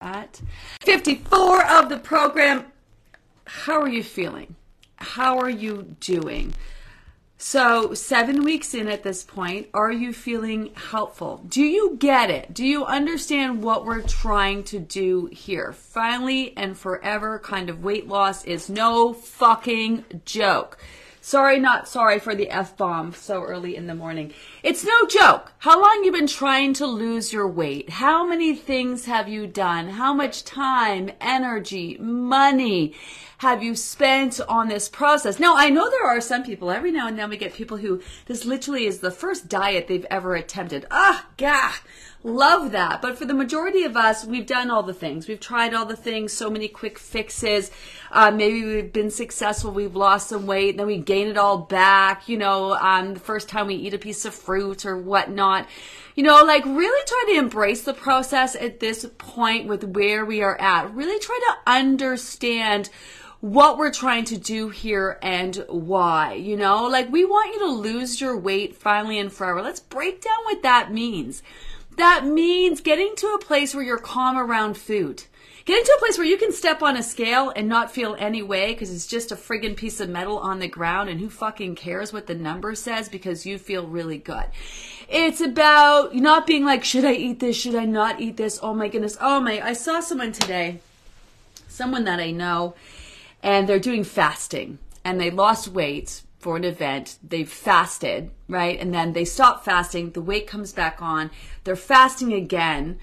At 54 of the program. How are you feeling? How are you doing? So, seven weeks in at this point, are you feeling helpful? Do you get it? Do you understand what we're trying to do here? Finally and forever kind of weight loss is no fucking joke. Sorry, not sorry for the F bomb so early in the morning. It's no joke. How long you been trying to lose your weight? How many things have you done? How much time, energy, money have you spent on this process? Now, I know there are some people, every now and then we get people who this literally is the first diet they've ever attempted. Ah, gah. Love that. But for the majority of us, we've done all the things. We've tried all the things, so many quick fixes. Uh, maybe we've been successful. We've lost some weight. Then we gain it all back, you know, um, the first time we eat a piece of fruit or whatnot. You know, like really try to embrace the process at this point with where we are at. Really try to understand what we're trying to do here and why. You know, like we want you to lose your weight finally and forever. Let's break down what that means. That means getting to a place where you're calm around food. Getting to a place where you can step on a scale and not feel any way because it's just a friggin' piece of metal on the ground and who fucking cares what the number says because you feel really good. It's about not being like, should I eat this? Should I not eat this? Oh my goodness. Oh my, I saw someone today, someone that I know, and they're doing fasting and they lost weight for an event, they've fasted, right? And then they stop fasting, the weight comes back on, they're fasting again.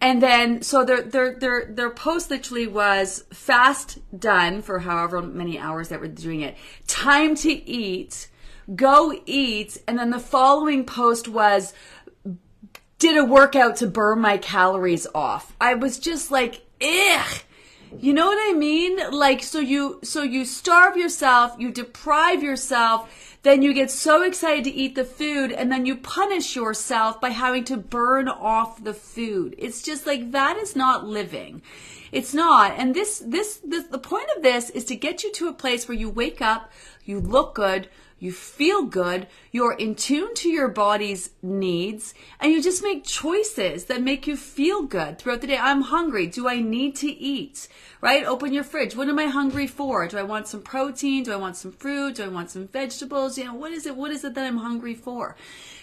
And then so their their their their post literally was fast done for however many hours that we're doing it. Time to eat, go eat, and then the following post was did a workout to burn my calories off. I was just like, ugh. You know what I mean? Like, so you, so you starve yourself, you deprive yourself, then you get so excited to eat the food, and then you punish yourself by having to burn off the food. It's just like, that is not living. It's not. And this, this, the point of this is to get you to a place where you wake up, you look good, you feel good, you're in tune to your body's needs, and you just make choices that make you feel good throughout the day. I'm hungry. Do I need to eat? Right? Open your fridge. What am I hungry for? Do I want some protein? Do I want some fruit? Do I want some vegetables? You know, what is it? What is it that I'm hungry for?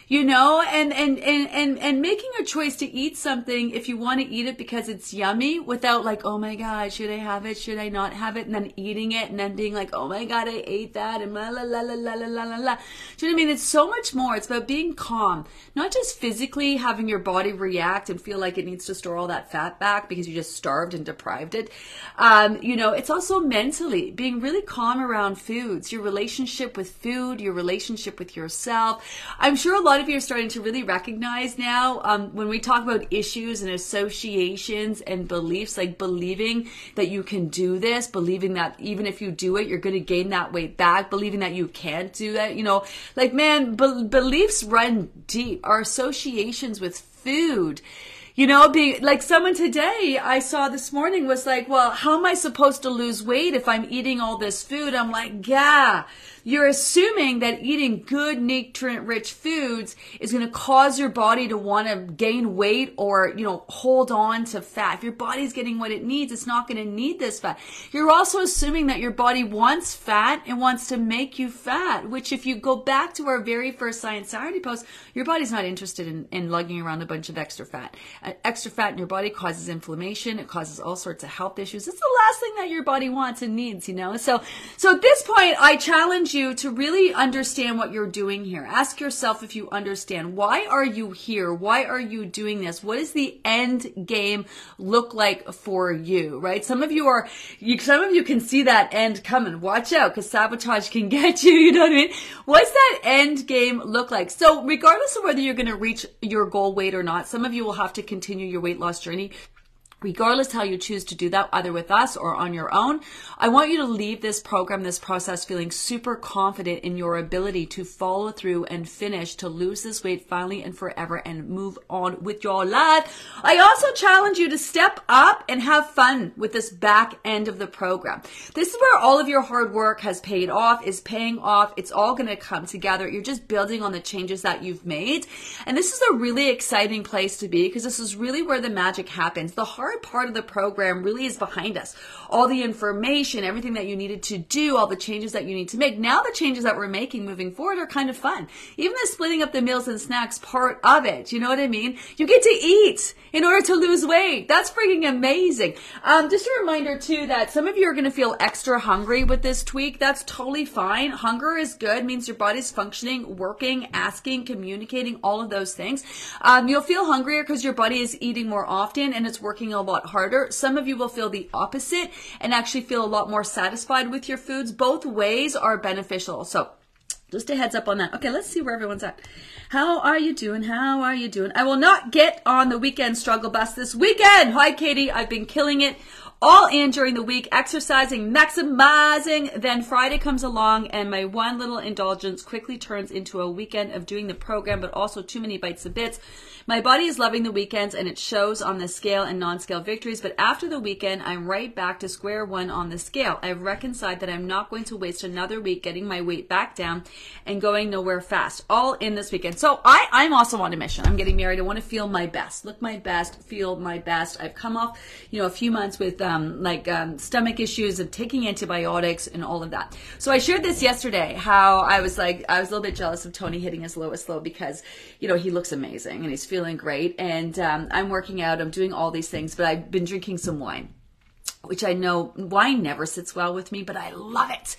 You know and and and and, and making a choice to eat something if you want to eat it because it's yummy without like oh my god should i have it? Should i not have it? And then eating it and then being like oh my god i ate that and la la la la la la la la. Do you know what i mean? It's so much more. It's about being calm not just physically having your body react and feel like it needs to store all that fat back because you just starved and deprived it. Um, you know it's also mentally being really calm around foods your relationship with food your relationship with yourself. I'm sure a lot lot of you are starting to really recognize now um, when we talk about issues and associations and beliefs, like believing that you can do this, believing that even if you do it, you're going to gain that weight back, believing that you can't do that. You know, like, man, be- beliefs run deep. Our associations with food you know, being like someone today I saw this morning was like, well, how am I supposed to lose weight if I'm eating all this food? I'm like, yeah, you're assuming that eating good nutrient rich foods is going to cause your body to want to gain weight or, you know, hold on to fat. If your body's getting what it needs, it's not going to need this fat. You're also assuming that your body wants fat and wants to make you fat, which if you go back to our very first Science Saturday post, your body's not interested in, in lugging around a bunch of extra fat. Uh, extra fat in your body causes inflammation. It causes all sorts of health issues. It's the last thing that your body wants and needs, you know? So, so at this point, I challenge you to really understand what you're doing here. Ask yourself if you understand. Why are you here? Why are you doing this? What does the end game look like for you, right? Some of you are, you, some of you can see that end coming. Watch out because sabotage can get you. You know what I mean? What's that end game look like? So regardless of whether you're going to reach your goal weight or not, some of you will have to continue your weight loss journey regardless how you choose to do that, either with us or on your own, I want you to leave this program, this process feeling super confident in your ability to follow through and finish to lose this weight finally and forever and move on with your life. I also challenge you to step up and have fun with this back end of the program. This is where all of your hard work has paid off, is paying off. It's all going to come together. You're just building on the changes that you've made. And this is a really exciting place to be because this is really where the magic happens. The hard hard part of the program really is behind us. All the information, everything that you needed to do, all the changes that you need to make. Now the changes that we're making moving forward are kind of fun. Even the splitting up the meals and snacks part of it. You know what I mean? You get to eat in order to lose weight. That's freaking amazing. Um, just a reminder too that some of you are going to feel extra hungry with this tweak. That's totally fine. Hunger is good, means your body's functioning, working, asking, communicating, all of those things. Um, you'll feel hungrier because your body is eating more often and it's working a lot harder. Some of you will feel the opposite and actually feel a lot more satisfied with your foods. Both ways are beneficial. So just a heads up on that. Okay, let's see where everyone's at. How are you doing? How are you doing? I will not get on the weekend struggle bus this weekend. Hi, Katie. I've been killing it all in during the week, exercising, maximizing. Then Friday comes along, and my one little indulgence quickly turns into a weekend of doing the program, but also too many bites of bits. My body is loving the weekends and it shows on the scale and non-scale victories, but after the weekend, I'm right back to square one on the scale. I've reconciled that I'm not going to waste another week getting my weight back down and going nowhere fast. All in this weekend. So I, I'm also on a mission. I'm getting married. I want to feel my best, look my best, feel my best. I've come off, you know, a few months with um, like um, stomach issues and taking antibiotics and all of that. So I shared this yesterday how I was like, I was a little bit jealous of Tony hitting his lowest low because, you know, he looks amazing and he's feeling great. And um, I'm working out. I'm doing all these things, but I've been drinking some wine which I know wine never sits well with me, but I love it.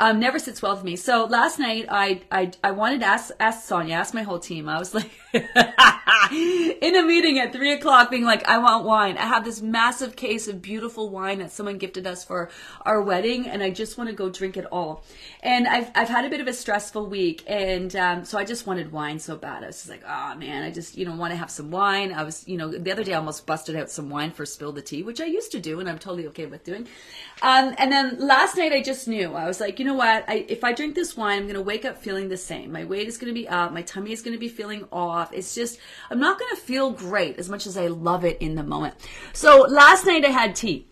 Um, never sits well with me. So last night I, I, I wanted to ask, ask Sonia, ask my whole team. I was like, in a meeting at three o'clock being like, I want wine. I have this massive case of beautiful wine that someone gifted us for our wedding and I just want to go drink it all. And I've, I've had a bit of a stressful week. And, um, so I just wanted wine so bad. I was just like, oh man, I just, you know, want to have some wine. I was, you know, the other day I almost busted out some wine for Spill the Tea, which I used to do and I'm totally okay with doing. Um, and then last night I just knew I was like, you know what? I, if I drink this wine, I'm going to wake up feeling the same. My weight is going to be up. My tummy is going to be feeling off. It's just, I'm not going to feel great as much as I love it in the moment. So last night I had tea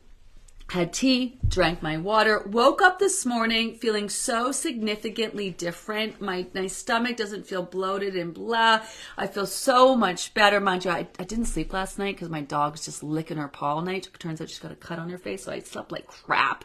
had tea, drank my water, woke up this morning feeling so significantly different. My, my stomach doesn't feel bloated and blah. I feel so much better. Mind you, I, I didn't sleep last night because my dog was just licking her paw all night. Turns out she's got a cut on her face, so I slept like crap.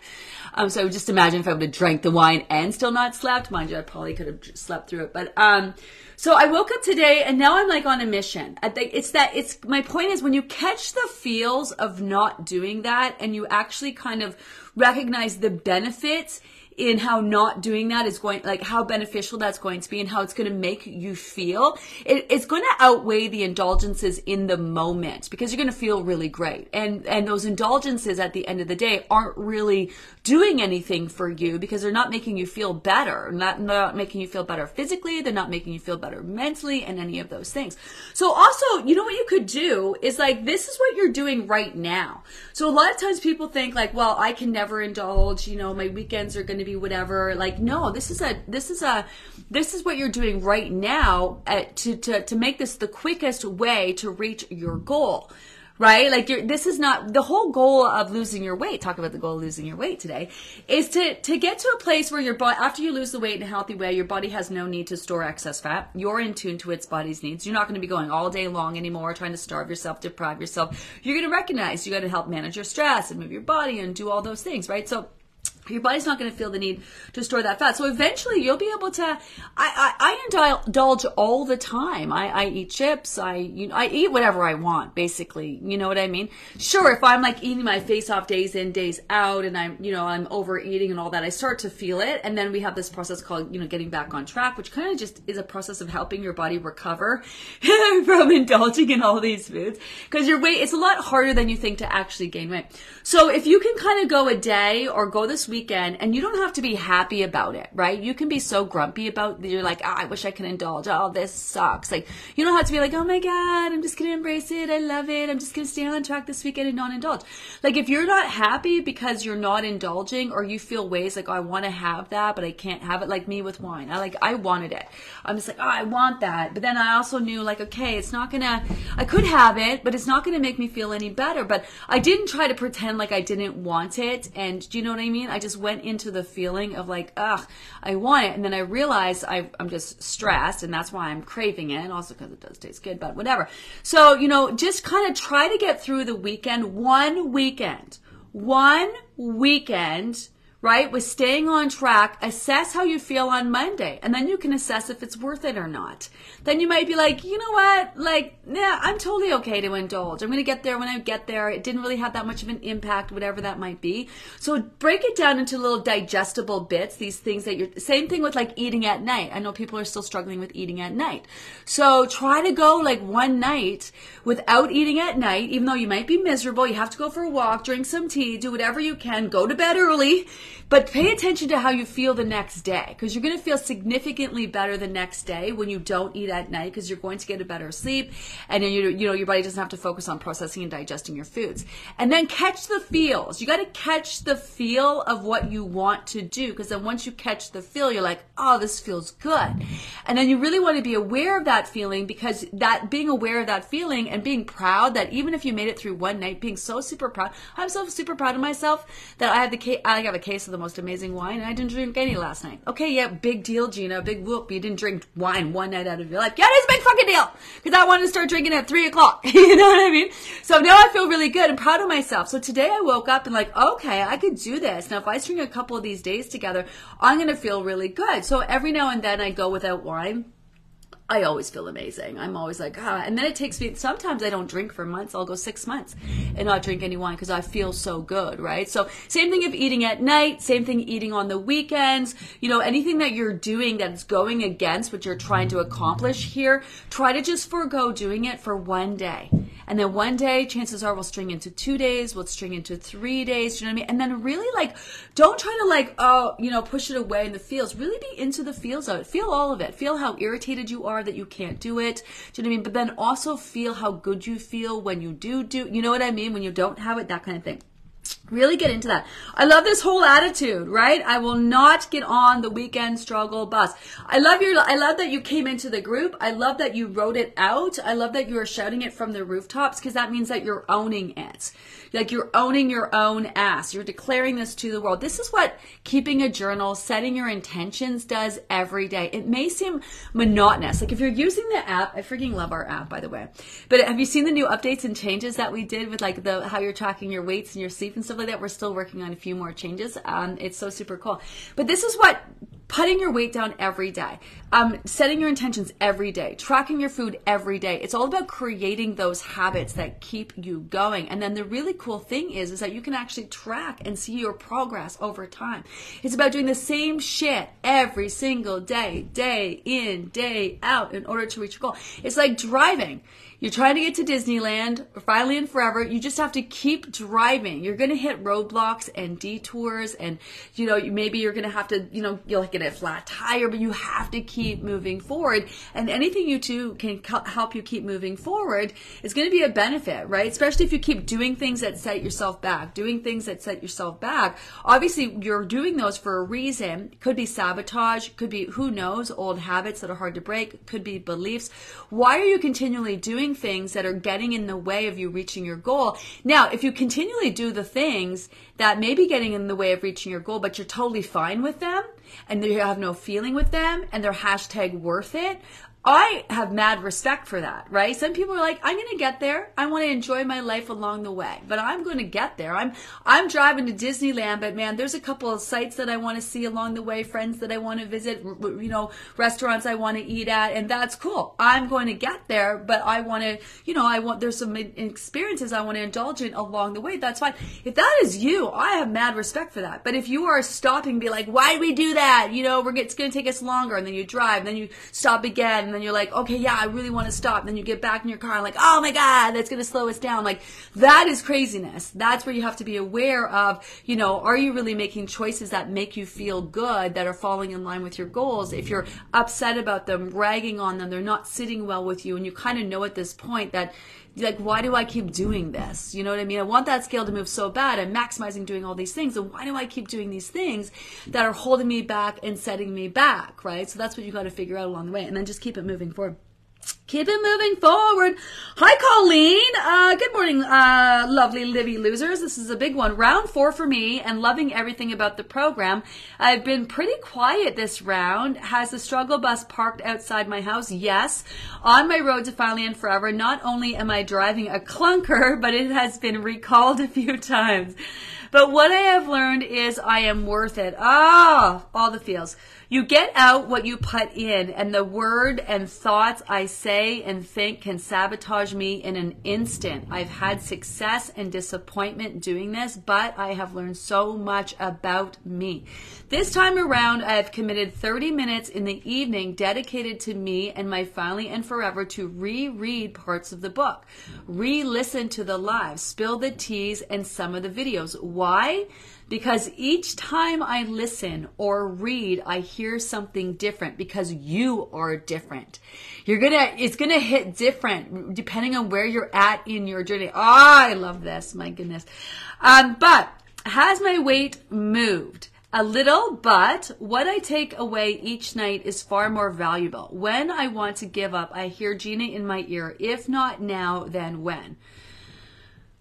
Um, so just imagine if I would have drank the wine and still not slept. Mind you, I probably could have slept through it. But um, so I woke up today and now I'm like on a mission. It's that, it's, my point is when you catch the feels of not doing that and you actually kind of recognize the benefits, in how not doing that is going, like how beneficial that's going to be and how it's going to make you feel, it, it's going to outweigh the indulgences in the moment because you're going to feel really great. And, and those indulgences at the end of the day aren't really doing anything for you because they're not making you feel better, not, not making you feel better physically. They're not making you feel better mentally and any of those things. So also, you know what you could do is like, this is what you're doing right now. So a lot of times people think like, well, I can never indulge, you know, my weekends are going to be whatever. Like, no, this is a, this is a, this is what you're doing right now at, to, to, to make this the quickest way to reach your goal right? Like this is not the whole goal of losing your weight. Talk about the goal of losing your weight today is to to get to a place where your body after you lose the weight in a healthy way, your body has no need to store excess fat. You're in tune to its body's needs. You're not going to be going all day long anymore trying to starve yourself, deprive yourself. You're going to recognize you got to help manage your stress and move your body and do all those things, right? So your body's not going to feel the need to store that fat. So eventually you'll be able to, I, I, I indulge all the time. I, I eat chips. I, you know, I eat whatever I want, basically. You know what I mean? Sure, if I'm like eating my face off days in, days out, and I'm, you know, I'm overeating and all that, I start to feel it. And then we have this process called, you know, getting back on track, which kind of just is a process of helping your body recover from indulging in all these foods. Cause your weight, it's a lot harder than you think to actually gain weight. So if you can kind of go a day or go this week, weekend and you don't have to be happy about it, right? You can be so grumpy about you're like, oh, I wish I could indulge. Oh, this sucks. Like you don't have to be like, oh my God, I'm just gonna embrace it. I love it. I'm just gonna stay on track this weekend and not indulge. Like if you're not happy because you're not indulging or you feel ways like, oh, I want to have that, but I can't have it like me with wine. I like I wanted it. I'm just like, oh, I want that. But then I also knew like, okay, it's not gonna I could have it, but it's not gonna make me feel any better. But I didn't try to pretend like I didn't want it. And do you know what I mean? I just just went into the feeling of like, ugh, I want it. And then I realized I, am just stressed and that's why I'm craving it. Also because it does taste good, but whatever. So, you know, just kind of try to get through the weekend, one weekend, one weekend right? With staying on track, assess how you feel on Monday, and then you can assess if it's worth it or not. Then you might be like, you know what? Like, yeah, I'm totally okay to indulge. I'm going to get there when I get there. It didn't really have that much of an impact, whatever that might be. So break it down into little digestible bits, these things that you're, same thing with like eating at night. I know people are still struggling with eating at night. So try to go like one night without eating at night, even though you might be miserable. You have to go for a walk, drink some tea, do whatever you can, go to bed early but pay attention to how you feel the next day because you're going to feel significantly better the next day when you don't eat at night because you're going to get a better sleep and then you, you know your body doesn't have to focus on processing and digesting your foods. And then catch the feels. You got to catch the feel of what you want to do because then once you catch the feel, you're like, oh, this feels good. And then you really want to be aware of that feeling because that being aware of that feeling and being proud that even if you made it through one night, being so super proud, I'm so super proud of myself that I have the I have a case of the most amazing wine, and I didn't drink any last night. Okay, yeah, big deal, Gina, big whoop. You didn't drink wine one night out of your life. Yeah, it's a big fucking deal because I wanted to start drinking at three o'clock. you know what I mean? So now I feel really good and proud of myself. So today I woke up and like, okay, I could do this. Now if I string a couple of these days together, I'm gonna feel really good. So every now and then I go without wine I always feel amazing. I'm always like, ah. And then it takes me, sometimes I don't drink for months. I'll go six months and not drink any wine because I feel so good, right? So same thing of eating at night, same thing eating on the weekends. You know, anything that you're doing that's going against what you're trying to accomplish here, try to just forego doing it for one day. And then one day, chances are we'll string into two days, we'll string into three days, you know what I mean? And then really like, don't try to like, oh, you know, push it away in the feels. Really be into the feels of it. Feel all of it. Feel how irritated you are that you can't do it. Do you know what I mean? But then also feel how good you feel when you do do, you know what I mean? When you don't have it, that kind of thing. Really get into that. I love this whole attitude, right? I will not get on the weekend struggle bus. I love your, I love that you came into the group. I love that you wrote it out. I love that you are shouting it from the rooftops because that means that you're owning it. Like you're owning your own ass. You're declaring this to the world. This is what keeping a journal, setting your intentions does every day. It may seem monotonous. Like if you're using the app, I freaking love our app, by the way. But have you seen the new updates and changes that we did with like the, how you're tracking your weights and your sleep and stuff like that? We're still working on a few more changes. Um, it's so super cool. But this is what putting your weight down every day, um, setting your intentions every day, tracking your food every day. It's all about creating those habits that keep you going. And then the really cool thing is, is that you can actually track and see your progress over time. It's about doing the same shit every single day, day in, day out in order to reach your goal. It's like driving. You're trying to get to Disneyland, or finally and forever. You just have to keep driving. You're going to hit roadblocks and detours, and you know maybe you're going to have to, you know, you'll get a flat tire, but you have to keep moving forward. And anything you do can help you keep moving forward is going to be a benefit, right? Especially if you keep doing things that set yourself back, doing things that set yourself back. Obviously, you're doing those for a reason. Could be sabotage, could be who knows, old habits that are hard to break, could be beliefs. Why are you continually doing doing things that are getting in the way of you reaching your goal. Now, if you continually do the things that may be getting in the way of reaching your goal, but you're totally fine with them and you have no feeling with them and they're hashtag worth it, I have mad respect for that, right? Some people are like, I'm going to get there. I want to enjoy my life along the way, but I'm going to get there. I'm, I'm driving to Disneyland, but man, there's a couple of sites that I want to see along the way, friends that I want to visit, you know, restaurants I want to eat at, and that's cool. I'm going to get there, but I want to, you know, I want, there's some experiences I want to indulge in along the way. That's fine. If that is you, I have mad respect for that. But if you are stopping, be like, why do we do that? You know, we're, it's going to take us longer, and then you drive, and then you stop again, then you're like, okay, yeah, I really want to stop. Then you get back in your car and like, oh my God, that's going to slow us down. Like that is craziness. That's where you have to be aware of, you know, are you really making choices that make you feel good, that are falling in line with your goals? If you're upset about them, ragging on them, they're not sitting well with you, and you kind of know at this point that like why do i keep doing this? You know what i mean? I want that scale to move so bad. I'm maximizing doing all these things. And why do i keep doing these things that are holding me back and setting me back right? So that's what you got to figure out along the way and then just keep it moving forward Keep it moving forward. Hi, Colleen. Uh, good morning, uh, lovely Livy losers. This is a big one. Round four for me and loving everything about the program. I've been pretty quiet this round. Has the struggle bus parked outside my house? Yes. On my road to finally and forever, not only am I driving a clunker, but it has been recalled a few times. But what I have learned is I am worth it. Ah, all the feels. You get out what you put in, and the word and thoughts I say and think can sabotage me in an instant. I've had success and disappointment doing this, but I have learned so much about me. This time around, I have committed 30 minutes in the evening dedicated to me and my finally and forever to reread parts of the book, re listen to the lives, spill the teas, and some of the videos. Why? because each time I listen or read, I hear something different because you are different. You're gonna, it's gonna hit different depending on where you're at in your journey. Oh, I love this. My goodness. Um, but has my weight moved? A little, but what I take away each night is far more valuable. When I want to give up, I hear Gina in my ear. If not now, then when?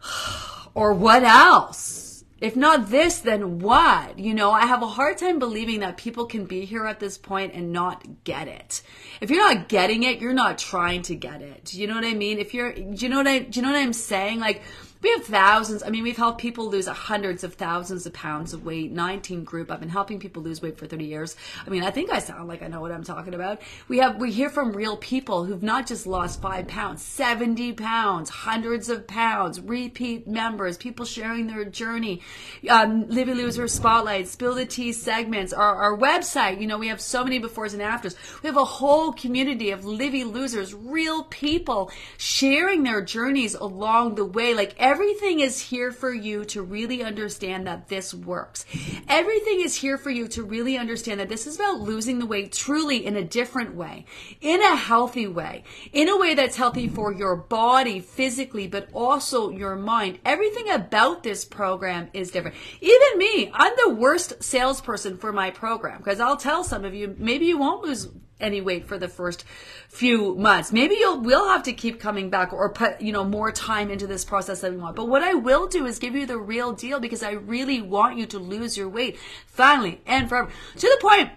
or what else? if not this, then what? You know, I have a hard time believing that people can be here at this point and not get it. If you're not getting it, you're not trying to get it. Do You know what I mean? If you're, do you know what I, do you know what I'm saying? Like, we have thousands. I mean, we've helped people lose hundreds of thousands of pounds of weight. 19 group. I've been helping people lose weight for 30 years. I mean, I think I sound like I know what I'm talking about. We have, we hear from real people who've not just lost five pounds, 70 pounds, hundreds of pounds, repeat members, people sharing their journey, um, Livy Loser Spotlight, Spill the Tea segments, our, our website. You know, we have so many befores and afters. We have a whole community of Livy Losers, real people sharing their journeys along the way. Like everything is here for you to really understand that this works. Everything is here for you to really understand that this is about losing the weight truly in a different way, in a healthy way, in a way that's healthy for your body physically, but also your mind. Everything about this program is different. Even me, I'm the worst salesperson for my program because I'll tell some of you, maybe you won't lose any weight for the first few months. Maybe you'll we'll have to keep coming back or put, you know, more time into this process than we want. But what I will do is give you the real deal because I really want you to lose your weight finally and forever. To the point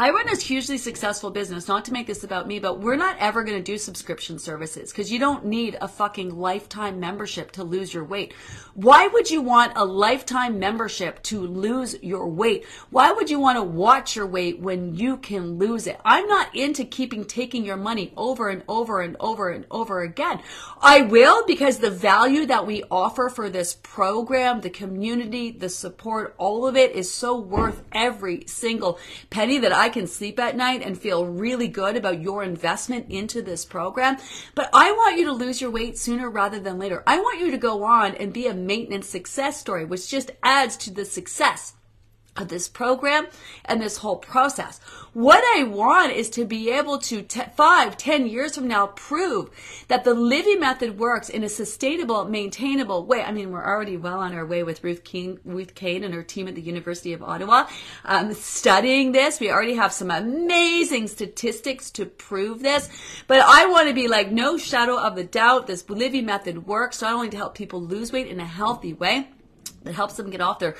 I run a hugely successful business, not to make this about me, but we're not ever going to do subscription services because you don't need a fucking lifetime membership to lose your weight. Why would you want a lifetime membership to lose your weight? Why would you want to watch your weight when you can lose it? I'm not into keeping taking your money over and over and over and over again. I will because the value that we offer for this program, the community, the support, all of it is so worth every single penny that I I can sleep at night and feel really good about your investment into this program. But I want you to lose your weight sooner rather than later. I want you to go on and be a maintenance success story, which just adds to the success this program and this whole process. What I want is to be able to t- five, ten years from now prove that the Livy method works in a sustainable, maintainable way. I mean, we're already well on our way with Ruth Kane, Ruth Kane and her team at the University of Ottawa um, studying this. We already have some amazing statistics to prove this. But I want to be like no shadow of a doubt. This Livy method works not only to help people lose weight in a healthy way that helps them get off their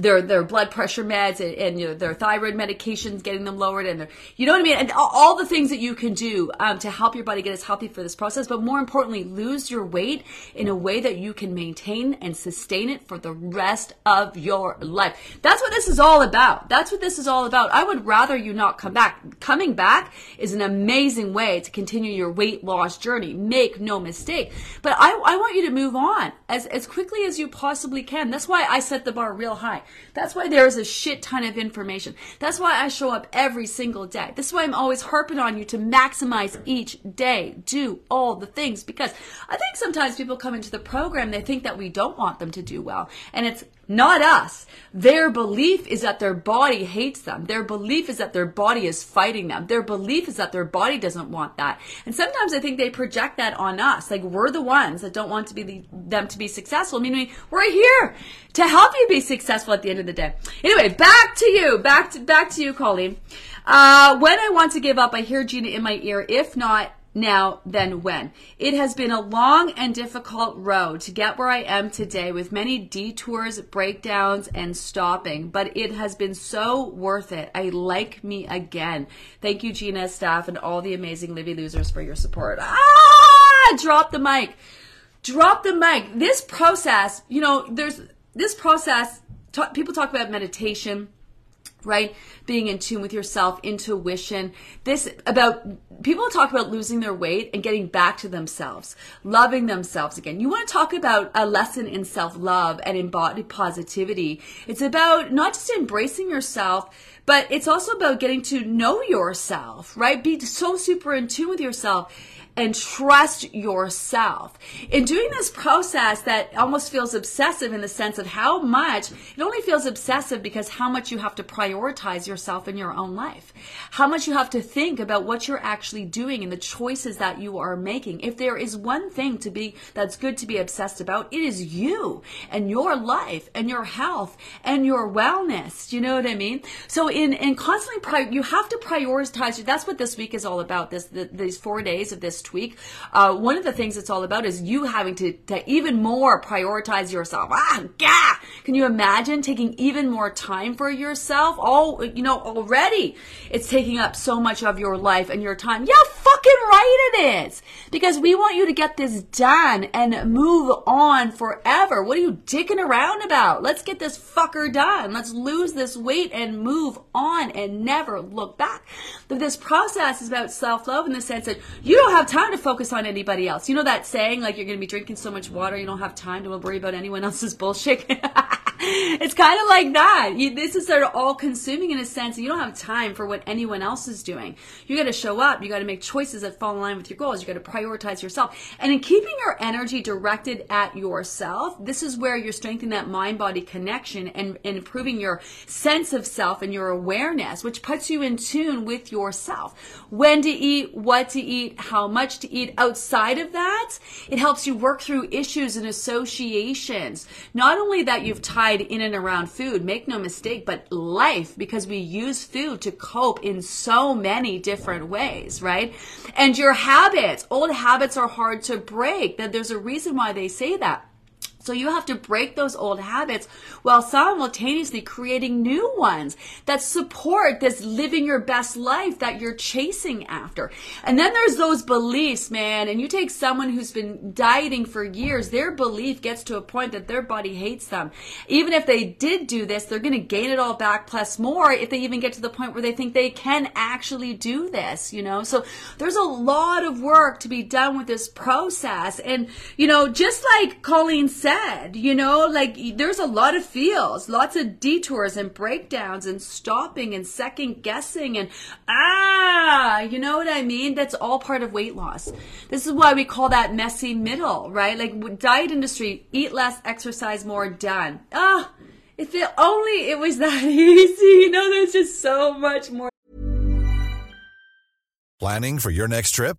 their their blood pressure meds and, and you know, their thyroid medications, getting them lowered, and their, you know what I mean, and all, the things that you can do um, to help your body get as healthy for this process. But more importantly, lose your weight in a way that you can maintain and sustain it for the rest of your life. That's what this is all about. That's what this is all about. I would rather you not come back. Coming back is an amazing way to continue your weight loss journey. Make no mistake. But I, I want you to move on as as quickly as you possibly can. That's why I set the bar real high. That's why there is a shit ton of information. That's why I show up every single day. This is why I'm always harping on you to maximize each day. Do all the things because I think sometimes people come into the program, they think that we don't want them to do well. And it's not us. Their belief is that their body hates them. Their belief is that their body is fighting them. Their belief is that their body doesn't want that. And sometimes I think they project that on us. Like we're the ones that don't want to be the, them to be successful. I Meaning we're here to help you be successful at the end of the day. Anyway, back to you. Back to back to you, Colleen. Uh, when I want to give up, I hear Gina in my ear. If not, now than when. It has been a long and difficult road to get where I am today with many detours, breakdowns, and stopping, but it has been so worth it. I like me again. Thank you, Gina, staff, and all the amazing Livy Losers for your support. Ah! Drop the mic. Drop the mic. This process, you know, there's this process, people talk about meditation right? Being in tune with yourself, intuition. This about people talk about losing their weight and getting back to themselves, loving themselves again. You want to talk about a lesson in self love and body positivity. It's about not just embracing yourself, but it's also about getting to know yourself, right? Be so super in tune with yourself and trust yourself. In doing this process that almost feels obsessive in the sense of how much, it only feels obsessive because how much you have to prioritize yourself in your own life. How much you have to think about what you're actually doing and the choices that you are making. If there is one thing to be, that's good to be obsessed about, it is you and your life and your health and your wellness. You know what I mean? So in, in constantly, pri- you have to prioritize. That's what this week is all about. This, the, these four days of this week. Uh, one of the things it's all about is you having to, to even more prioritize yourself. Ah, gah! Can you imagine taking even more time for yourself? Oh, you know, already it's taking up so much of your life and your time. Yeah, fucking right it is. Because we want you to get this done and move on forever. What are you dicking around about? Let's get this fucker done. Let's lose this weight and move on and never look back. But this process is about self-love in the sense that you don't have time to focus on anybody else. You know that saying, like you're going to be drinking so much water, you don't have time to worry about anyone else's bullshit. it's kind of like that. You, this is sort of all consuming in a sense. You don't have time for what anyone else is doing. You got to show up. You got to make choices that fall in line with your goals. You got to prioritize yourself. And in keeping your energy directed at yourself, this is where you're strengthening that mind body connection and, and improving your sense of self and your awareness, which puts you in tune with yourself. When to eat, what to eat, how much to eat. Outside of that, it helps you work through issues and associations. Not only that you've tied in and around food, make no mistake, but life, because we use food to cope in so many different ways, right? And your habits, old habits are hard to break. That there's a reason why they say that. So you have to break those old habits while simultaneously creating new ones that support this living your best life that you're chasing after. And then there's those beliefs, man. And you take someone who's been dieting for years, their belief gets to a point that their body hates them. Even if they did do this, they're going to gain it all back plus more if they even get to the point where they think they can actually do this, you know? So there's a lot of work to be done with this process. And, you know, just like Colleen said, said, you know, like there's a lot of feels, lots of detours and breakdowns and stopping and second guessing and ah, you know what I mean? That's all part of weight loss. This is why we call that messy middle, right? Like diet industry, eat less, exercise more, done. Ah, if it only it was that easy, you know, there's just so much more. Planning for your next trip?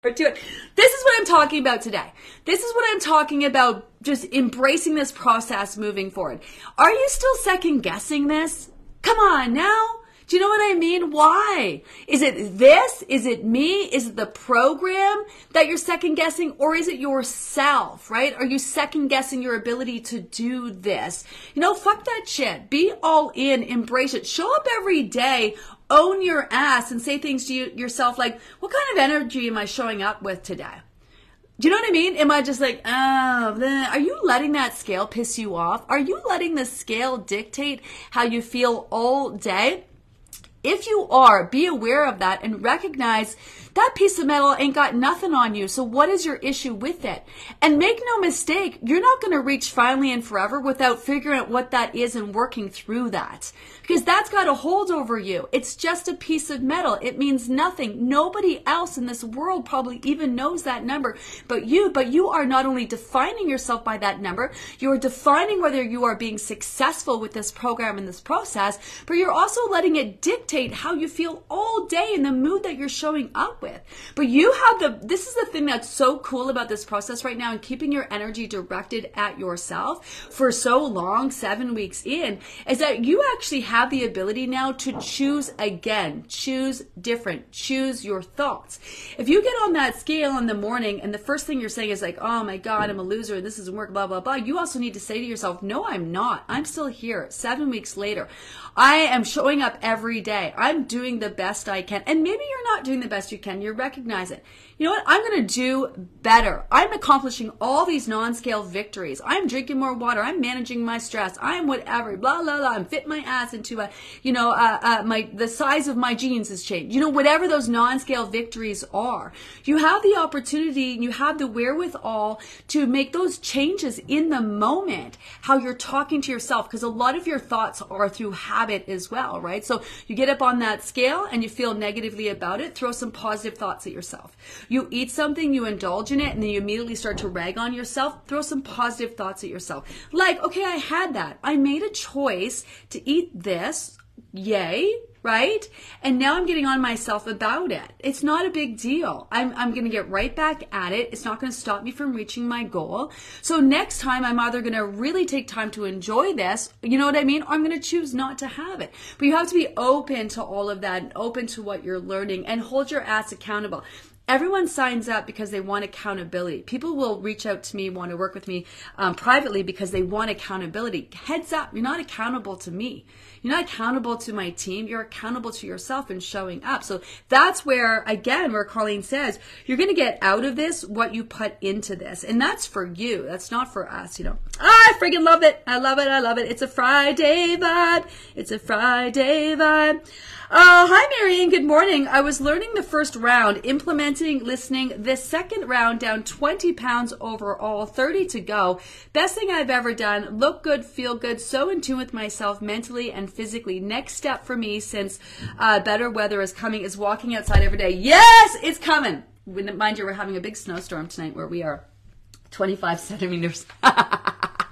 Do it. This is what I'm talking about today. This is what I'm talking about just embracing this process moving forward. Are you still second guessing this? Come on now. Do you know what I mean? Why? Is it this? Is it me? Is it the program that you're second guessing or is it yourself, right? Are you second guessing your ability to do this? You know, fuck that shit. Be all in, embrace it. Show up every day, own your ass and say things to you, yourself like, what kind of energy am I showing up with today? Do you know what I mean? Am I just like, oh, bleh. are you letting that scale piss you off? Are you letting the scale dictate how you feel all day? If you are, be aware of that and recognize that piece of metal ain't got nothing on you. So what is your issue with it? And make no mistake, you're not going to reach finally and forever without figuring out what that is and working through that. Because that's got a hold over you. It's just a piece of metal. It means nothing. Nobody else in this world probably even knows that number but you. But you are not only defining yourself by that number, you are defining whether you are being successful with this program and this process, but you're also letting it dictate how you feel all day in the mood that you're showing up with. But you have the, this is the thing that's so cool about this process right now and keeping your energy directed at yourself for so long, seven weeks in, is that you actually have the ability now to choose again, choose different, choose your thoughts. If you get on that scale in the morning and the first thing you're saying is like, oh my God, I'm a loser, and this isn't work, blah, blah, blah, you also need to say to yourself, no, I'm not. I'm still here seven weeks later. I am showing up every day. I'm doing the best I can. And maybe you're not doing the best you can. You recognize it. You know what? I'm going to do better. I'm accomplishing all these non-scale victories. I'm drinking more water. I'm managing my stress. I'm whatever. Blah blah blah. I'm fitting my ass into a, you know, uh, uh, my the size of my jeans has changed. You know, whatever those non-scale victories are, you have the opportunity. And you have the wherewithal to make those changes in the moment. How you're talking to yourself, because a lot of your thoughts are through habit as well, right? So you get up on that scale and you feel negatively about it. Throw some positive thoughts at yourself. You eat something, you indulge in it, and then you immediately start to rag on yourself. Throw some positive thoughts at yourself. Like, okay, I had that. I made a choice to eat this. Yay right? And now I'm getting on myself about it. It's not a big deal. I'm, I'm going to get right back at it. It's not going to stop me from reaching my goal. So next time I'm either going to really take time to enjoy this, you know what I mean? Or I'm going to choose not to have it. But you have to be open to all of that and open to what you're learning and hold your ass accountable everyone signs up because they want accountability. People will reach out to me, want to work with me um, privately because they want accountability. Heads up, you're not accountable to me. You're not accountable to my team. You're accountable to yourself and showing up. So that's where, again, where Colleen says, you're going to get out of this what you put into this. And that's for you. That's not for us, you know. I freaking love it. I love it. I love it. It's a Friday vibe. It's a Friday vibe. Uh, hi, Marion. Good morning. I was learning the first round, implementing, listening. The second round, down 20 pounds overall, 30 to go. Best thing I've ever done. Look good, feel good, so in tune with myself mentally and physically. Next step for me, since uh, better weather is coming, is walking outside every day. Yes, it's coming. Mind you, we're having a big snowstorm tonight where we are 25 centimeters.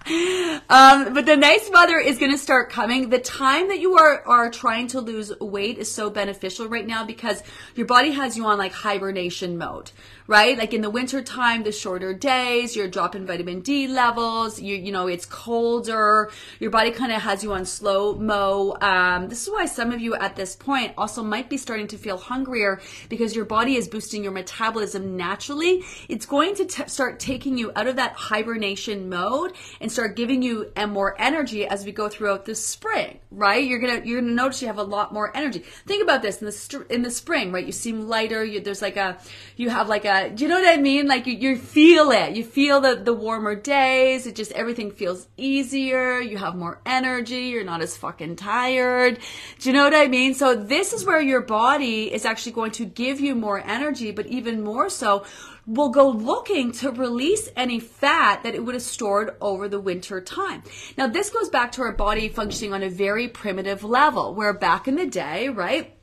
Um, but the nice weather is going to start coming. The time that you are, are trying to lose weight is so beneficial right now because your body has you on like hibernation mode, right? Like in the winter time, the shorter days, you're dropping vitamin D levels, you, you know, it's colder. Your body kind of has you on slow mo. Um, this is why some of you at this point also might be starting to feel hungrier because your body is boosting your metabolism naturally. It's going to t- start taking you out of that hibernation mode and start giving you more energy as we go throughout the spring, right? You're gonna you're gonna notice you have a lot more energy. Think about this in the in the spring, right? You seem lighter. You, there's like a you have like a do you know what I mean? Like you, you feel it. You feel the the warmer days. It just everything feels easier. You have more energy. You're not as fucking tired. Do you know what I mean? So this is where your body is actually going to give you more energy, but even more so will go looking to release any fat that it would have stored over the winter time. Now, this goes back to our body functioning on a very primitive level, where back in the day, right?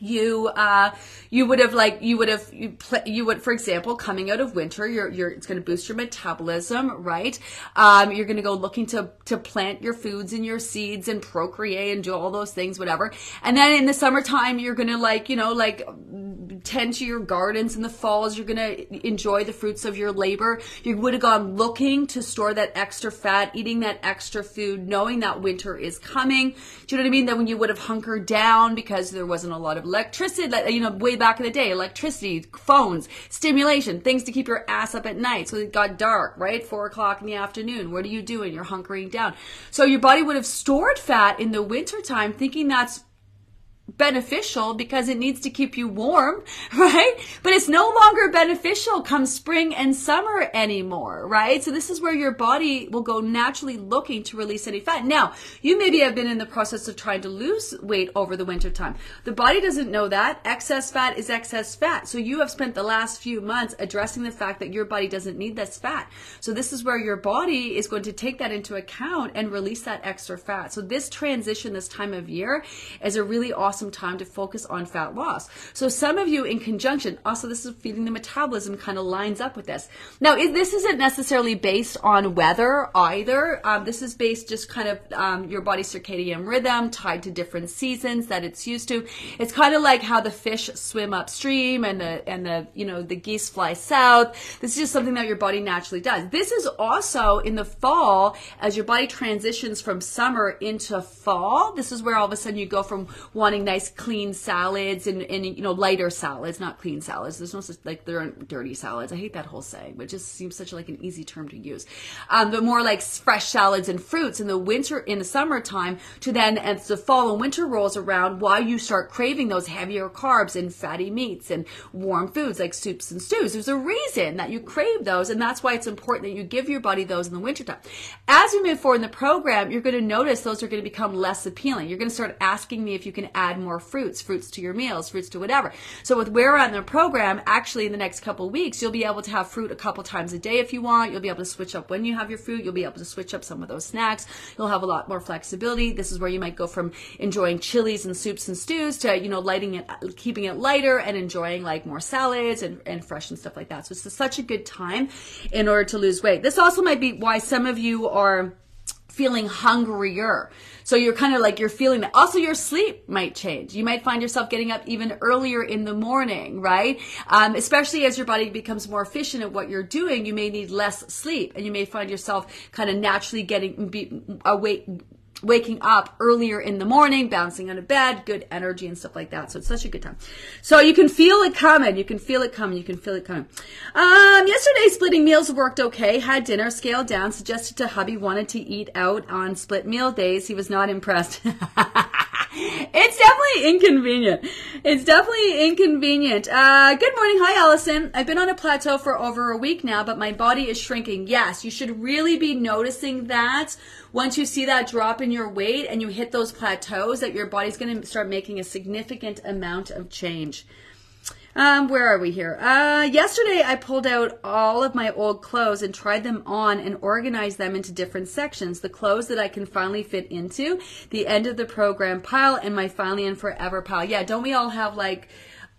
You uh you would have like you would have you, pl- you would for example coming out of winter you're you're it's going to boost your metabolism right? Um you're going to go looking to to plant your foods and your seeds and procreate and do all those things whatever. And then in the summertime you're going to like you know like tend to your gardens in the falls. You're going to enjoy the fruits of your labor. You would have gone looking to store that extra fat eating that extra food knowing that winter is coming. Do you know what i mean? Then when you would have hunkered down because there wasn't a lot of electricity, you know, way back in the day, electricity, phones, stimulation, things to keep your ass up at night. So it got dark, right? Four o'clock in the afternoon. What are you doing? You're hunkering down. So your body would have stored fat in the wintertime thinking that's beneficial because it needs to keep you warm, right? But it's no longer beneficial come spring and summer anymore, right? So this is where your body will go naturally looking to release any fat. Now, you maybe have been in the process of trying to lose weight over the winter time. The body doesn't know that. Excess fat is excess fat. So you have spent the last few months addressing the fact that your body doesn't need this fat. So this is where your body is going to take that into account and release that extra fat. So this transition this time of year is a really awesome some time to focus on fat loss. So some of you in conjunction, also this is feeding the metabolism kind of lines up with this. Now, this isn't necessarily based on weather either. Um, this is based just kind of um, your body circadian rhythm tied to different seasons that it's used to. It's kind of like how the fish swim upstream and the, and the, you know, the geese fly south. This is just something that your body naturally does. This is also in the fall as your body transitions from summer into fall. This is where all of a sudden you go from wanting nice clean salads and, and you know lighter salads, not clean salads. There's no such like there aren't dirty salads. I hate that whole saying, but it just seems such like an easy term to use. Um, but more like fresh salads and fruits in the winter in the summertime to then as the fall and winter rolls around, why you start craving those heavier carbs and fatty meats and warm foods like soups and stews. There's a reason that you crave those, and that's why it's important that you give your body those in the wintertime. As we move forward in the program, you're going to notice those are going to become less appealing. You're going to start asking me if you can add more fruits, fruits to your meals, fruits to whatever. So with where at the program, actually in the next couple weeks, you'll be able to have fruit a couple times a day if you want. You'll be able to switch up when you have your fruit. You'll be able to switch up some of those snacks. You'll have a lot more flexibility. This is where you might go from enjoying chilies and soups and stews to, you know, lighting it, keeping it lighter and enjoying like more salads and, and fresh and stuff like that. So it's such a good time in order to lose weight. This also might be why some of you are feeling hungrier. So you're kind of like, you're feeling that. Also, your sleep might change. You might find yourself getting up even earlier in the morning, right? Um, especially as your body becomes more efficient at what you're doing, you may need less sleep and you may find yourself kind of naturally getting be, awake waking up earlier in the morning, bouncing out of bed, good energy and stuff like that. So it's such a good time. So you can feel it coming. You can feel it coming. You can feel it coming. Um, yesterday splitting meals worked okay. Had dinner scaled down. Suggested to hubby wanted to eat out on split meal days. He was not impressed. it's definitely inconvenient. It's definitely inconvenient. Uh, good morning. Hi, Allison. I've been on a plateau for over a week now, but my body is shrinking. Yes, you should really be noticing that once you see that drop in your weight and you hit those plateaus, that your body's going to start making a significant amount of change. Um, where are we here? Uh, yesterday I pulled out all of my old clothes and tried them on and organized them into different sections. The clothes that I can finally fit into, the end of the program pile, and my finally and forever pile. Yeah, don't we all have like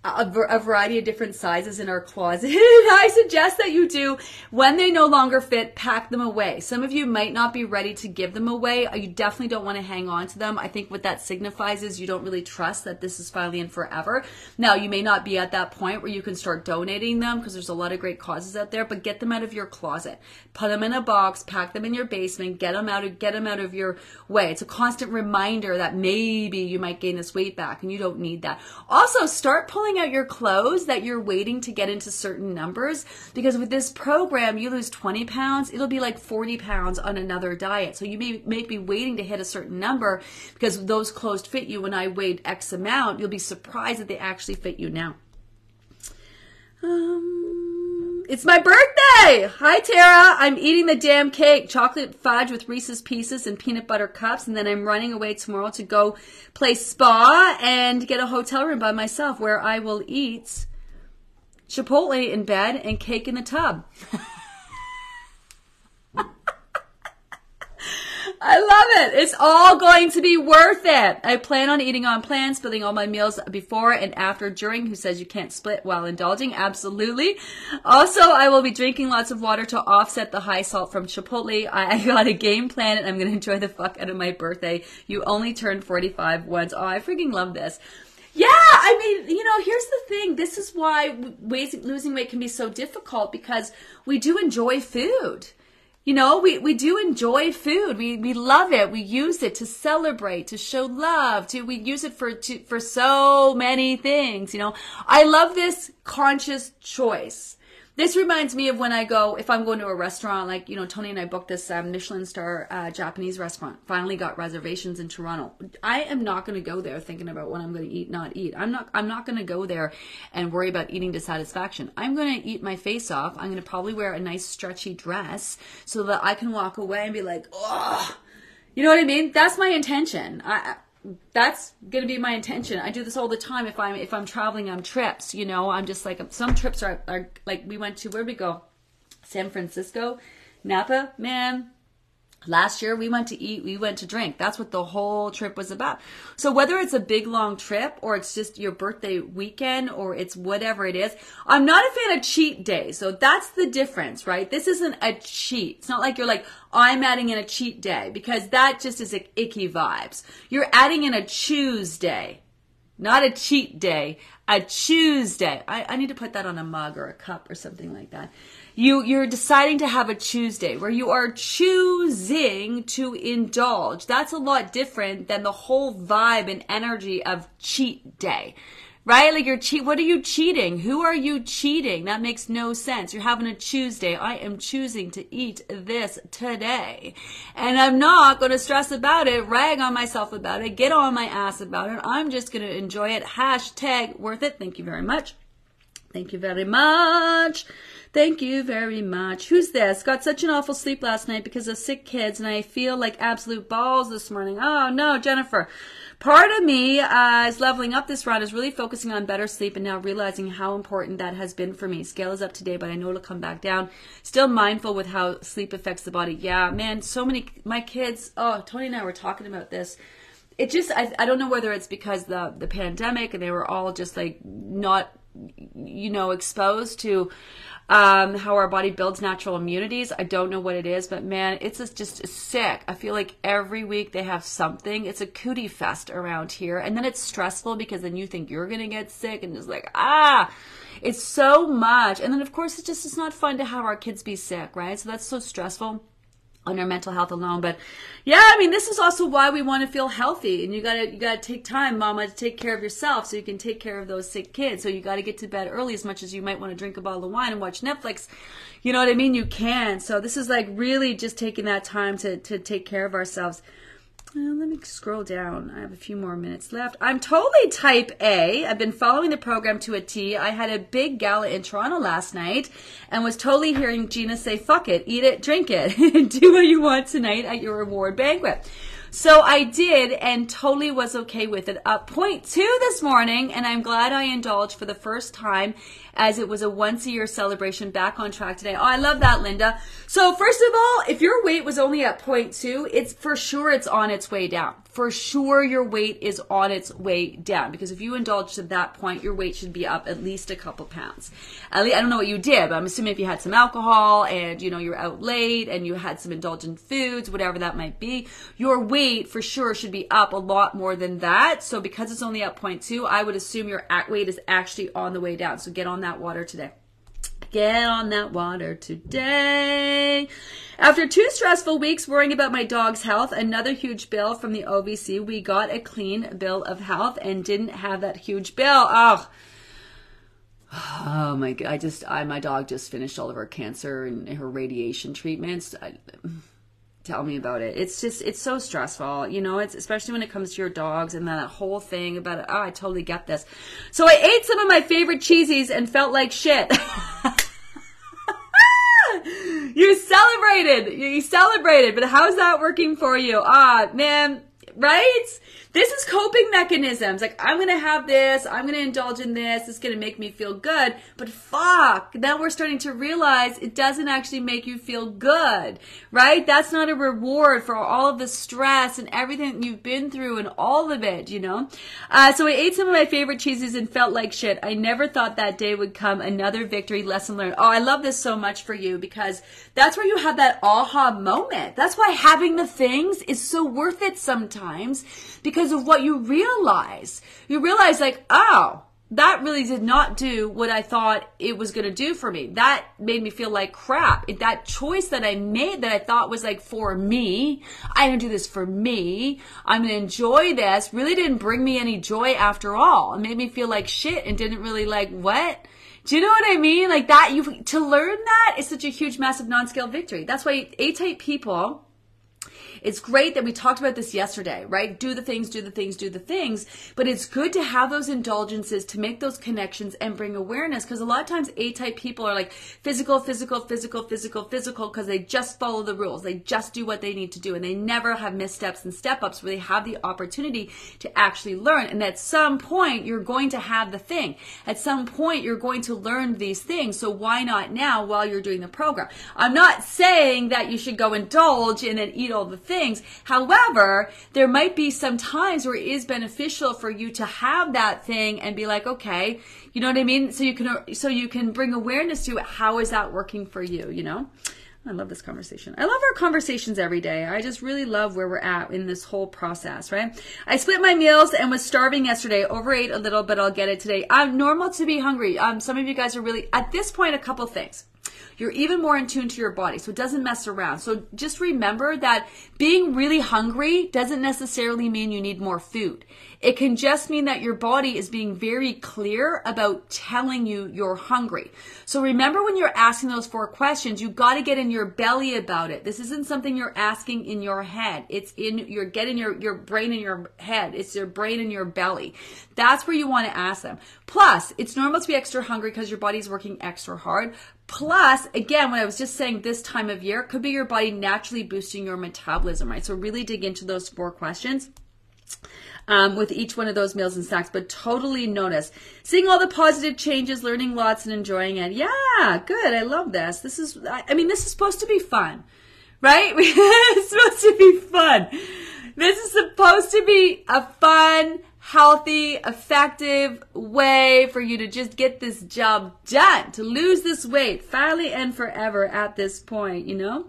a, a, variety of different sizes in our closet. I suggest that you do, when they no longer fit, pack them away. Some of you might not be ready to give them away. Uh, you definitely don't want to hang on to them. I think what that signifies is you don't really trust that this is finally and forever. Now, you may not be at that point where you can start donating them because there's a lot of great causes out there, but get them out of your closet. Put them in a box, pack them in your basement, get them out of, get them out of your way. It's a constant reminder that maybe you might gain this weight back and you don't need that. Also, start pulling pulling out your clothes that you're waiting to get into certain numbers because with this program, you lose 20 pounds, it'll be like 40 pounds on another diet. So you may, may be waiting to hit a certain number because those clothes fit you when I weighed X amount. You'll be surprised that they actually fit you now. Um, it's my birthday! Hi, Tara. I'm eating the damn cake. Chocolate fudge with Reese's Pieces and peanut butter cups. And then I'm running away tomorrow to go play spa and get a hotel room by myself where I will eat Chipotle in bed and cake in the tub. I love it. It's all going to be worth it. I plan on eating on plan, splitting all my meals before and after, during. Who says you can't split while indulging? Absolutely. Also, I will be drinking lots of water to offset the high salt from Chipotle. I got a game plan and I'm going to enjoy the fuck out of my birthday. You only turned 45 once. Oh, I freaking love this. Yeah, I mean, you know, here's the thing. This is why losing weight can be so difficult because we do enjoy food you know, we, we do enjoy food. We, we love it. We use it to celebrate, to show love, to, we use it for, to, for so many things, you know. I love this conscious choice this reminds me of when I go, if I'm going to a restaurant, like, you know, Tony and I booked this um, Michelin star uh, Japanese restaurant, finally got reservations in Toronto. I am not going to go there thinking about what I'm going to eat, not eat. I'm not, I'm not going to go there and worry about eating to satisfaction. I'm going to eat my face off. I'm going to probably wear a nice stretchy dress so that I can walk away and be like, oh, you know what I mean? That's my intention. I, that's going to be my intention. I do this all the time if I'm if I'm traveling on trips. You know, I'm just like some trips are are like we went to where we go, San Francisco, Napa. Man, Last year we went to eat, we went to drink. That's what the whole trip was about. So whether it's a big long trip or it's just your birthday weekend or it's whatever it is, I'm not a fan of cheat days. So that's the difference, right? This isn't a cheat. It's not like you're like, I'm adding in a cheat day because that just is icky vibes. You're adding in a choose day, not a cheat day, a choose day. I, I need to put that on a mug or a cup or something like that you you're deciding to have a Tuesday where you are choosing to indulge. That's a lot different than the whole vibe and energy of cheat day. Right? Like you're cheat what are you cheating? Who are you cheating? That makes no sense. You're having a Tuesday. I am choosing to eat this today. And I'm not going to stress about it, rag on myself about it, get on my ass about it. I'm just going to enjoy it. Hashtag worth it. Thank you very much. Thank you very much. Thank you very much. Who's this? Got such an awful sleep last night because of sick kids, and I feel like absolute balls this morning. Oh no, Jennifer. Part of me uh, is leveling up this round, is really focusing on better sleep and now realizing how important that has been for me. Scale is up today, but I know it'll come back down. Still mindful with how sleep affects the body. Yeah, man, so many, my kids, oh, Tony and I were talking about this it just I, I don't know whether it's because the the pandemic and they were all just like not you know exposed to um, how our body builds natural immunities. I don't know what it is, but man, it's just sick. I feel like every week they have something. It's a cootie fest around here. And then it's stressful because then you think you're going to get sick and it's like, ah, it's so much. And then of course, it's just, it's not fun to have our kids be sick, right? So that's so stressful on your mental health alone. But yeah, I mean, this is also why we want to feel healthy, and you gotta you gotta take time, Mama, to take care of yourself, so you can take care of those sick kids. So you got to get to bed early, as much as you might want to drink a bottle of wine and watch Netflix. You know what I mean? You can. So this is like really just taking that time to to take care of ourselves. Uh, let me scroll down. I have a few more minutes left. I'm totally type A. I've been following the program to a T. I had a big gala in Toronto last night and was totally hearing Gina say, fuck it, eat it, drink it, do what you want tonight at your reward banquet. So I did and totally was okay with it. Up point two this morning, and I'm glad I indulged for the first time as it was a once a year celebration back on track today. Oh, I love that, Linda. So first of all, if your weight was only at point two, it's for sure it's on its way down for sure your weight is on its way down because if you indulge to that point, your weight should be up at least a couple pounds. At least, I don't know what you did, but I'm assuming if you had some alcohol and you know you're out late and you had some indulgent foods, whatever that might be, your weight for sure should be up a lot more than that. So because it's only up 0.2, I would assume your weight is actually on the way down. So get on that water today. Get on that water today. After two stressful weeks worrying about my dog's health, another huge bill from the OVC, we got a clean bill of health and didn't have that huge bill. Oh, Oh my god! I just, I my dog just finished all of her cancer and her radiation treatments. I, tell me about it. It's just, it's so stressful, you know. It's especially when it comes to your dogs and that whole thing about. It. Oh, I totally get this. So I ate some of my favorite cheesies and felt like shit. you celebrated, you celebrated, but how's that working for you? Ah, man, right? This is coping mechanisms. Like, I'm going to have this, I'm going to indulge in this, it's going to make me feel good. But fuck, now we're starting to realize it doesn't actually make you feel good, right? That's not a reward for all of the stress and everything you've been through and all of it, you know? Uh, so I ate some of my favorite cheeses and felt like shit. I never thought that day would come. Another victory lesson learned. Oh, I love this so much for you because that's where you have that aha moment. That's why having the things is so worth it sometimes because of what you realize. You realize like, oh, that really did not do what I thought it was going to do for me. That made me feel like crap. That choice that I made that I thought was like for me, I'm going to do this for me. I'm going to enjoy this really didn't bring me any joy after all. It made me feel like shit and didn't really like what? Do you know what I mean? Like that, you, to learn that is such a huge, massive non-scale victory. That's why A-type people, it's great that we talked about this yesterday, right? Do the things, do the things, do the things. But it's good to have those indulgences to make those connections and bring awareness because a lot of times A type people are like physical, physical, physical, physical, physical because they just follow the rules. They just do what they need to do and they never have missteps and step ups where they have the opportunity to actually learn. And at some point, you're going to have the thing. At some point, you're going to learn these things. So why not now while you're doing the program? I'm not saying that you should go indulge and then eat all the things. However, there might be some times where it is beneficial for you to have that thing and be like, okay, you know what I mean? So you can, so you can bring awareness to how is that working for you, you know? I love this conversation. I love our conversations every day. I just really love where we're at in this whole process, right? I split my meals and was starving yesterday. Overate a little, but I'll get it today. I'm normal to be hungry. Um, some of you guys are really, at this point, a couple things. You're even more in tune to your body, so it doesn't mess around. So just remember that being really hungry doesn't necessarily mean you need more food. It can just mean that your body is being very clear about telling you you're hungry. So remember when you're asking those four questions, you got to get in your belly about it. This isn't something you're asking in your head. It's in your getting your your brain in your head. It's your brain in your belly. That's where you want to ask them. Plus, it's normal to be extra hungry because your body's working extra hard. Plus, again, what I was just saying this time of year could be your body naturally boosting your metabolism, right? So really dig into those four questions. Um, with each one of those meals and snacks, but totally notice seeing all the positive changes, learning lots, and enjoying it. Yeah, good. I love this. This is, I mean, this is supposed to be fun, right? it's supposed to be fun. This is supposed to be a fun, healthy, effective way for you to just get this job done, to lose this weight finally and forever at this point, you know?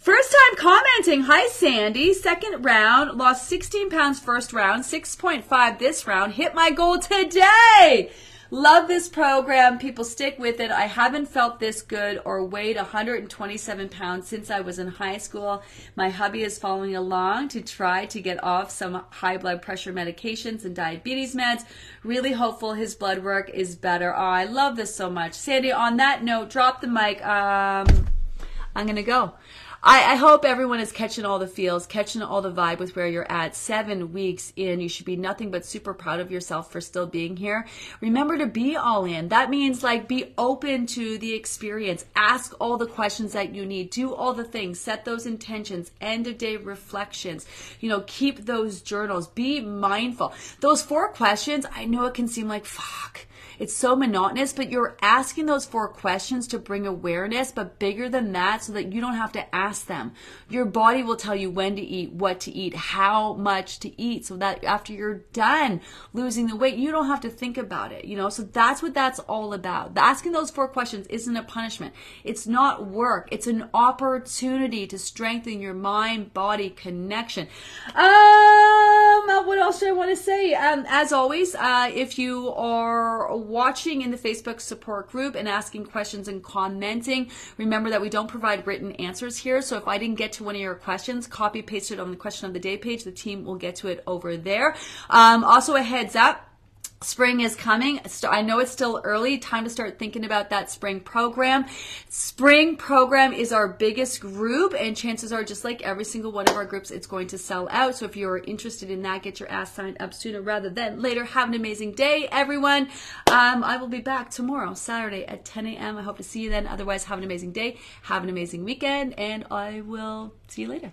First time commenting. Hi, Sandy. Second round. Lost 16 pounds first round. 6.5 this round. Hit my goal today. Love this program. People stick with it. I haven't felt this good or weighed 127 pounds since I was in high school. My hubby is following along to try to get off some high blood pressure medications and diabetes meds. Really hopeful his blood work is better. Oh, I love this so much. Sandy, on that note, drop the mic. Um, I'm going to go. I, I hope everyone is catching all the feels, catching all the vibe with where you're at. Seven weeks in, you should be nothing but super proud of yourself for still being here. Remember to be all in. That means like be open to the experience. Ask all the questions that you need. Do all the things. Set those intentions. End of day reflections. You know, keep those journals. Be mindful. Those four questions, I know it can seem like fuck it's so monotonous, but you're asking those four questions to bring awareness, but bigger than that so that you don't have to ask them. Your body will tell you when to eat, what to eat, how much to eat so that after you're done losing the weight, you don't have to think about it, you know? So that's what that's all about. Asking those four questions isn't a punishment. It's not work. It's an opportunity to strengthen your mind body connection. Uh, What else do I want to say? Um, as always, uh, if you are watching in the Facebook support group and asking questions and commenting. Remember that we don't provide written answers here. So if I didn't get to one of your questions, copy paste it on the question of the day page. The team will get to it over there. Um, also, a heads up Spring is coming. I know it's still early. Time to start thinking about that spring program. Spring program is our biggest group, and chances are, just like every single one of our groups, it's going to sell out. So if you're interested in that, get your ass signed up sooner rather than later. Have an amazing day, everyone. Um, I will be back tomorrow, Saturday at 10 a.m. I hope to see you then. Otherwise, have an amazing day. Have an amazing weekend, and I will see you later.